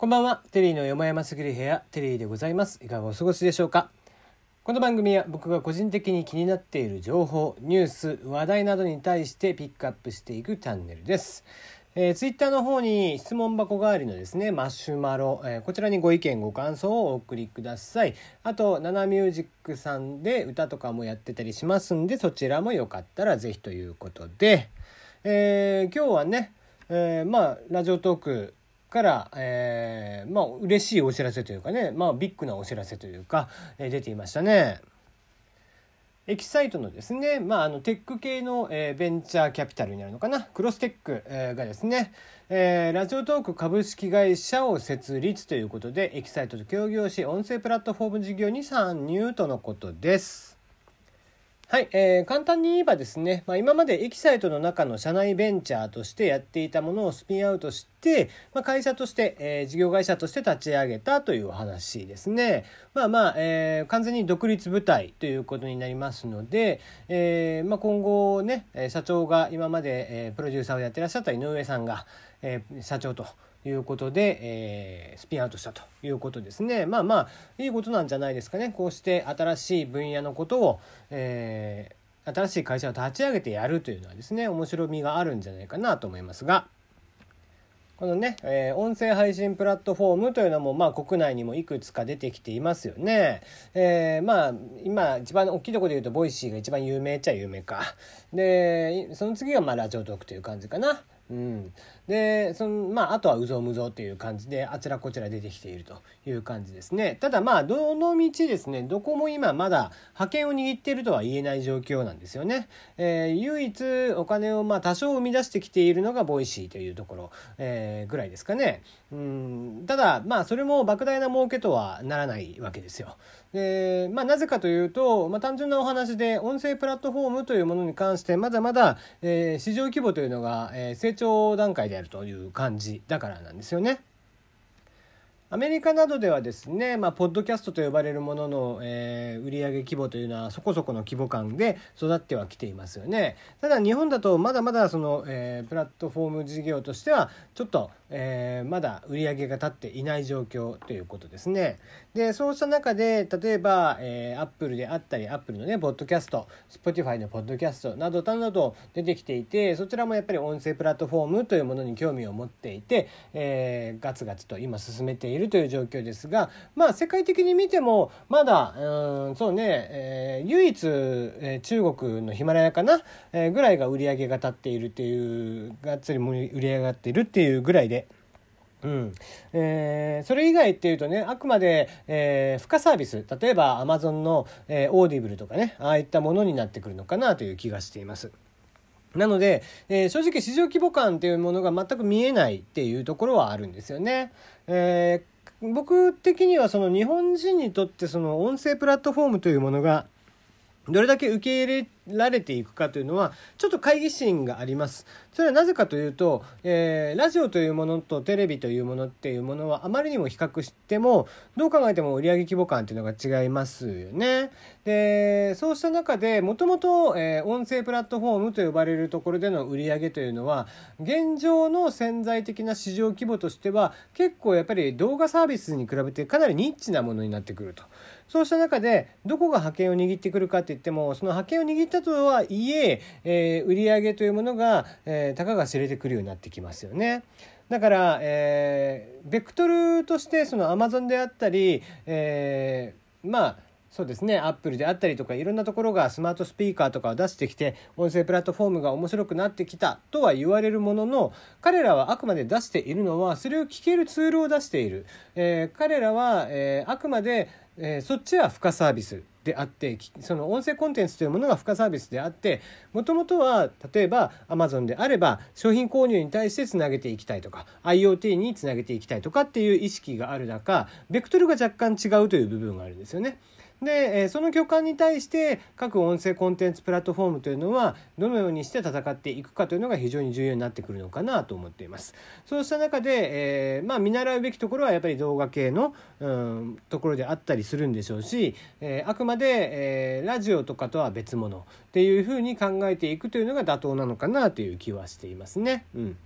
こんばんは。テリーのよもやますぎる部屋、テリーでございます。いかがお過ごしでしょうか？この番組は僕が個人的に気になっている情報、ニュース、話題などに対してピックアップしていくチャンネルです。えー、ツイッターの方に質問箱代わりのですね、マシュマロ、えー、こちらにご意見ご感想をお送りください。あと、ナナミュージックさんで歌とかもやってたりしますんで、そちらもよかったらぜひということで、えー、今日はね、えー、まあ、ラジオトークから、えー、まあ、嬉しいお知らせというかね、まあ、ビッグなお知らせというか、えー、出ていましたね。エキサイトのですね、まあ、あのテック系の、えー、ベンチャーキャピタルになるのかな？クロステック、えー、がですね、えー、ラジオトーク株式会社を設立ということでエキサイトと協業し音声プラットフォーム事業に参入とのことです。はい、えー、簡単に言えばですね、まあ、今までエキサイトの中の社内ベンチャーとしてやっていたものをスピンアウトして、まあ、会社として、えー、事業会社として立ち上げたというお話ですね。まあまあ、えー、完全に独立部隊ということになりますので、えーまあ、今後ね、社長が今まで、えー、プロデューサーをやってらっしゃった井上さんが、えー、社長ということで、えー、スピンアウトしたということですね。まあまあ、いいことなんじゃないですかね。こうして新しい分野のことを、えー、新しい会社を立ち上げてやるというのはですね、面白みがあるんじゃないかなと思いますが、このね、えー、音声配信プラットフォームというのも、まあ、国内にもいくつか出てきていますよね。えー、まあ、今、一番大きいとこで言うと、 Voicy が一番有名っちゃ有名か。で、その次が、まあ、 Radiotalk という感じかな。うん、でそのまああとはうぞうむぞっていう感じであちらこちら出てきているという感じですね。ただまあどの道ですねどこも今まだ覇権を握っているとは言えない状況なんですよね、えー、唯一お金をまあ多少生み出してきているのが Voicy というところ、えー、ぐらいですかね。うん。ただまあそれも莫大な儲けとはならないわけですよ。でまあなぜかというと、まあ、単純なお話で音声プラットフォームというものに関してまだまだ、えー、市場規模というのが、えー、成長段階であるという感じだからなんですよね。アメリカなどではですね、まあ、ポッドキャストと呼ばれるものの、えー、売上規模というのはそこそこの規模感で育ってはきていますよね。ただ日本だとまだまだその、えー、プラットフォーム事業としてはちょっと、えー、まだ売り上げが立っていない状況ということですね。でそうした中で例えば、えー、アップルであったりアップルのねポッドキャスト Spotify のポッドキャストなどなど出てきていてそちらもやっぱり音声プラットフォームというものに興味を持っていて、えー、ガツガツと今進めているという状況ですがまあ世界的に見てもまだうんそうね、えー、唯一、えー、中国のヒマラヤかな、えー、ぐらいが売り上げが立っているっていうがっつり売り上がっているっていうぐらいで。うんえー、それ以外っていうとねあくまで、えー、付加サービス例えばアマゾンの、えー、 Audible とかねああいったものになってくるのかなという気がしています。なので、えー、正直市場規模感っていうものが全く見えないっていうところはあるんですよね。えー、僕的にはその日本人にとってその音声プラットフォームというものがどれだけ受け入れられていくかというのはちょっと懐疑心があります。それはなぜかというと、えー、ラジオというものとテレビというものっていうものはあまりにも比較してもどう考えても売上規模感っていうのが違いますよね。でそうした中でもともと音声プラットフォームと呼ばれるところでの売り上げというのは現状の潜在的な市場規模としては結構やっぱり動画サービスに比べてかなりニッチなものになってくると。そうした中でどこが覇権を握ってくるかって言ってもその覇権を握ったとはいええー、売上というものが、えー、たかが知れてくるようになってきますよね。だから、えー、ベクトルとしてそのアマゾンであったり、えー、まあそうですねアップルであったりとかいろんなところがスマートスピーカーとかを出してきて音声プラットフォームが面白くなってきたとは言われるものの彼らはあくまで出しているのはそれを聞けるツールを出している、えー、彼らは、えー、あくまでえー、そっちは付加サービスであってその音声コンテンツというものが付加サービスであってもともとは例えばアマゾンであれば商品購入に対してつなげていきたいとか IoT につなげていきたいとかっていう意識がある中ベクトルが若干違うという部分があるんですよね。で、えその巨漢に対して各音声コンテンツプラットフォームというのはどのようにして戦っていくかというのが非常に重要になってくるのかなと思っています。そうした中で、えー、まあ見習うべきところはやっぱり動画系の、うん、ところであったりするんでしょうし、えー、あくまで、えー、ラジオとかとは別物っていうふうに考えていくというのが妥当なのかなという気はしていますね。うん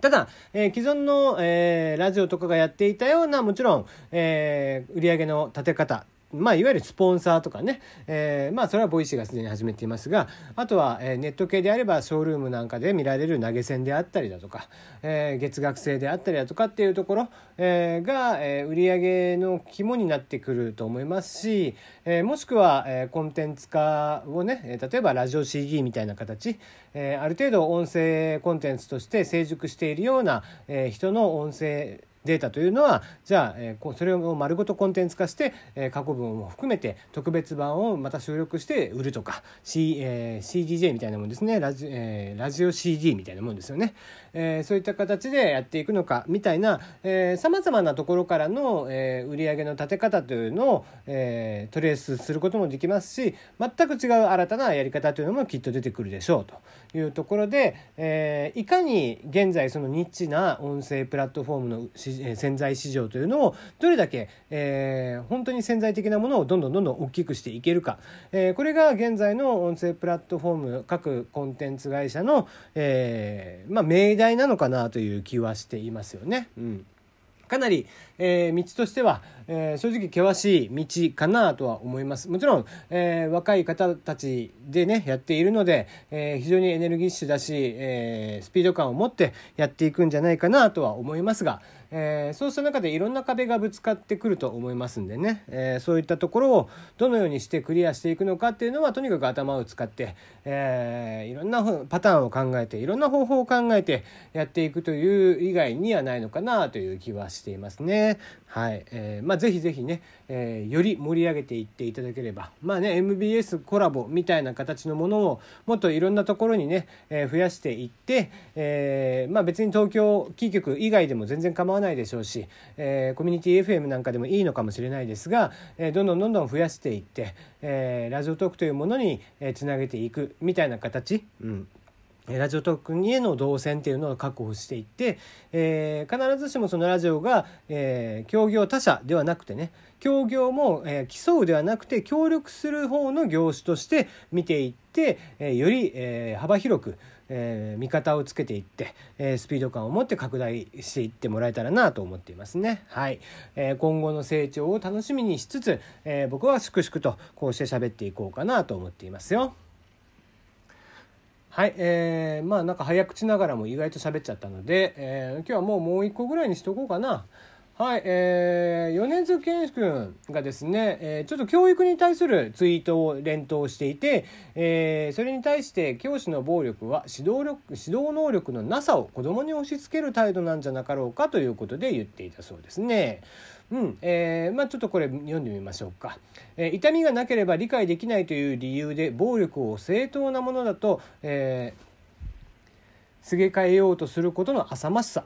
ただ、えー、既存の、えー、ラジオとかがやっていたようなもちろん、えー、売上の立て方まあ、いわゆるスポンサーとかね、えー、まあ、それは Voicy がすでに始めていますが、あとは、えー、ネット系であれば、ショールームなんかで見られる投げ銭であったりだとか、えー、月額制であったりだとかっていうところ、えー、が、えー、売上の肝になってくると思いますし、えー、もしくは、えー、コンテンツ化をね、例えばラジオ CD みたいな形、えー、ある程度音声コンテンツとして成熟しているような、えー、人の音声データというのはじゃあ、えー、それを丸ごとコンテンツ化して、えー、過去文を含めて特別版をまた収録して売るとか、C えー、CDJ みたいなもんですね。ラジ,、えー、ラジオ CD みたいなもんですよね、えー、そういった形でやっていくのかみたいなさまざまなところからの、えー、売上の立て方というのを、えー、トレースすることもできますし全く違う新たなやり方というのもきっと出てくるでしょうというところで、えー、いかに現在そのニッチな音声プラットフォームの市場潜在市場というのをどれだけ、えー、本当に潜在的なものをどんどんどんどん大きくしていけるか、えー、これが現在の音声プラットフォーム各コンテンツ会社の、えー、まあ命題なのかなという気はしていますよね。うんかなり、えー、道としては、えー、正直険しい道かなとは思います。もちろん、えー、若い方たちでね、やっているので、え非常にエネルギッシュだし、えスピード感を持ってやっていくんじゃないかなとは思いますが、えー、そうした中でいろんな壁がぶつかってくると思いますんでね、え、そういったところをどのようにしてクリアしていくのかっていうのはとにかく頭を使って、え、いろんなパターンを考えていろんな方法を考えてやっていくという以外にはないのかなという気はしていますね。はい、え、まぜひぜひね、えー、より盛り上げていっていただければ。まあね MBS コラボみたいな形のものをもっといろんなところにね、えー、増やしていって、えー、まあ別に東京キー局以外でも全然構わないでしょうし、えー、コミュニティ FM なんかでもいいのかもしれないですが、えー、どんどんどんどん増やしていって、えー、ラジオトークというものにつなげていくみたいな形、うん。ラジオトークへの動線っていうのを確保していって、えー、必ずしもそのラジオが、えー、協業他社ではなくてね協業も、えー、競うではなくて協力する方の業種として見ていって、えー、より、えー、幅広く、えー、見方をつけていって、えー、スピード感を持って拡大していってもらえたらなと思っていますね。はい、えー、今後の成長を楽しみにしつつ、えー、僕は粛々とこうして喋っていこうかなと思っていますよ。はい、えー、まあなんか早口ながらも意外と喋っちゃったので、えー、今日はもうもう一個ぐらいにしとこうかな。はい、えー、米津玄師君がですね、えー、ちょっと教育に対するツイートを連投していて、えー、それに対して教師の暴力は指導力指導能力のなさを子供に押し付ける態度なんじゃなかろうかということで言っていたそうですね。うん、えー、まあちょっとこれ読んでみましょうか、えー、痛みがなければ理解できないという理由で暴力を正当なものだと、えー、すげ替えようとすることの浅ましさ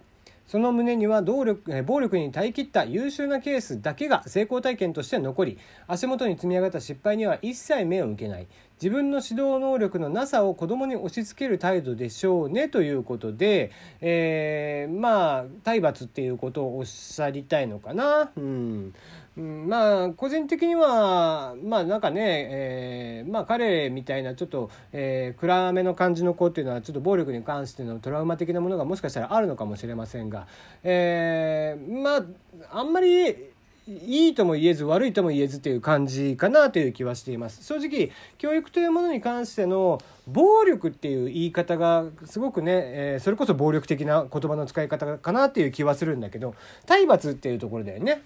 その胸には動力暴力に耐え切った優秀なケースだけが成功体験として残り足元に積み上がった失敗には一切目を向けない自分の指導能力のなさを子供に押し付ける態度でしょうねということで、えー、まあ体罰っていうことをおっしゃりたいのかな。うんまあ個人的にはまあなんかね、えー、まあ彼みたいなちょっと、えー、暗めの感じの子っていうのはちょっと暴力に関してのトラウマ的なものがもしかしたらあるのかもしれませんが、えー、まああんまりいいとも言えず悪いとも言えずという感じかなという気はしています正直教育というものに関しての暴力っていう言い方がすごくね、えー、それこそ暴力的な言葉の使い方かなっていう気はするんだけど体罰っていうところだよね。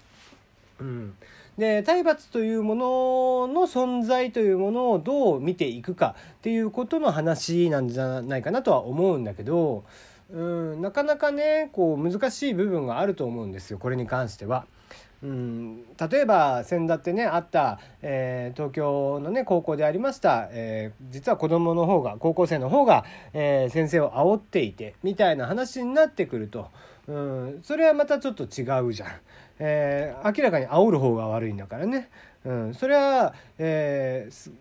うん、で体罰というものの存在というものをどう見ていくかっていうことの話なんじゃないかなとは思うんだけど、うん、なかなかねこう難しい部分があると思うんですよこれに関しては。うん、例えば先だってねあった、えー、東京のね高校でありました、えー、実は子供の方が高校生の方が、えー、先生を煽っていてみたいな話になってくると、うん、それはまたちょっと違うじゃん。えー、明らかに煽る方が悪いんだからね。うん、それは、えー、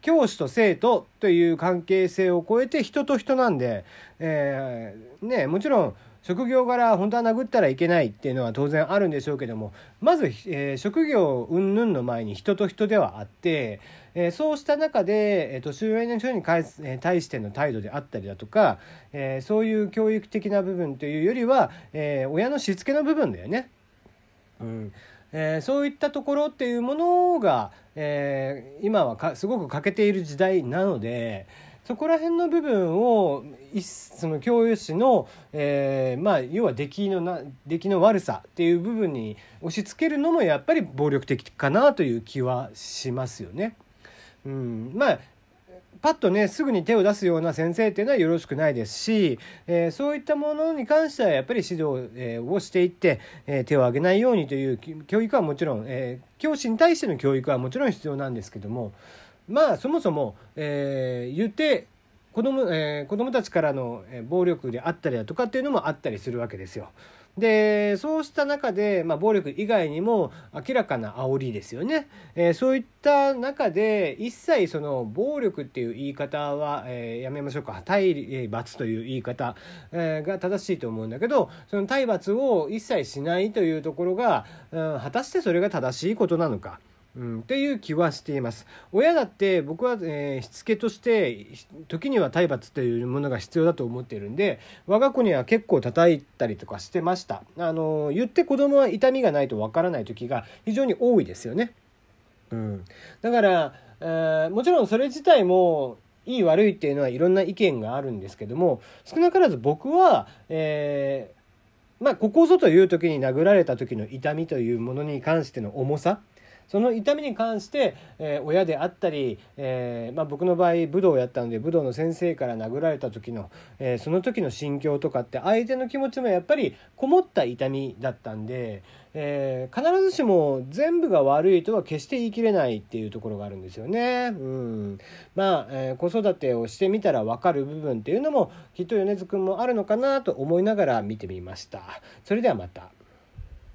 教師と生徒という関係性を超えて人と人なんで、えー、ね、もちろん職業柄本当は殴ったらいけないっていうのは当然あるんでしょうけどもまず、えー、職業云々の前に人と人ではあって、えー、そうした中で、えー、年上の人に対しての態度であったりだとか、えー、そういう教育的な部分というよりは、えー、親のしつけの部分だよね。うんえー、そういったところっていうものが、えー、今はすごく欠けている時代なのでそこら辺の部分をその教諭士の、えー、まあ要は出来のな出来の悪さっていう部分に押し付けるのもやっぱり暴力的かなという気はしますよね。うん、まあパッとねすぐに手を出すような先生っていうのはよろしくないですし、えー、そういったものに関してはやっぱり指導、えー、をしていって、えー、手を挙げないようにという教育はもちろん、え教師に対しての教育はもちろん必要なんですけどもまあそもそも、え言って子供,、えー、子供たちからの暴力であったりだとかっていうのもあったりするわけですよ。でそうした中で、まあ、暴力以外にも明らかな煽りですよね、えー、そういった中で一切その暴力っていう言い方は、えー、やめましょうか体罰という言い方、えー、が正しいと思うんだけどその体罰を一切しないというところが、うん、果たしてそれが正しいことなのか。うん、っていう気はしています。親だって僕は、えー、しつけとして時には体罰というものが必要だと思っているんで我が子には結構叩いたりとかしてました。あの言って子供は痛みがないとわからない時が非常に多いですよね、うん、だから、えー、もちろんそれ自体もいい悪いっていうのはいろんな意見があるんですけども少なからず僕は、えー、まあここぞという時に殴られた時の痛みというものに関しての重さその痛みに関して、えー、親であったり、えーまあ、僕の場合武道をやったので武道の先生から殴られた時の、えー、その時の心境とかって相手の気持ちもやっぱりこもった痛みだったんで、えー、必ずしも全部が悪いとは決して言い切れないっていうところがあるんですよね。うん、まあ、えー、子育てをしてみたら分かる部分っていうのもきっと米津くんもあるのかなと思いながら見てみました。それではまた。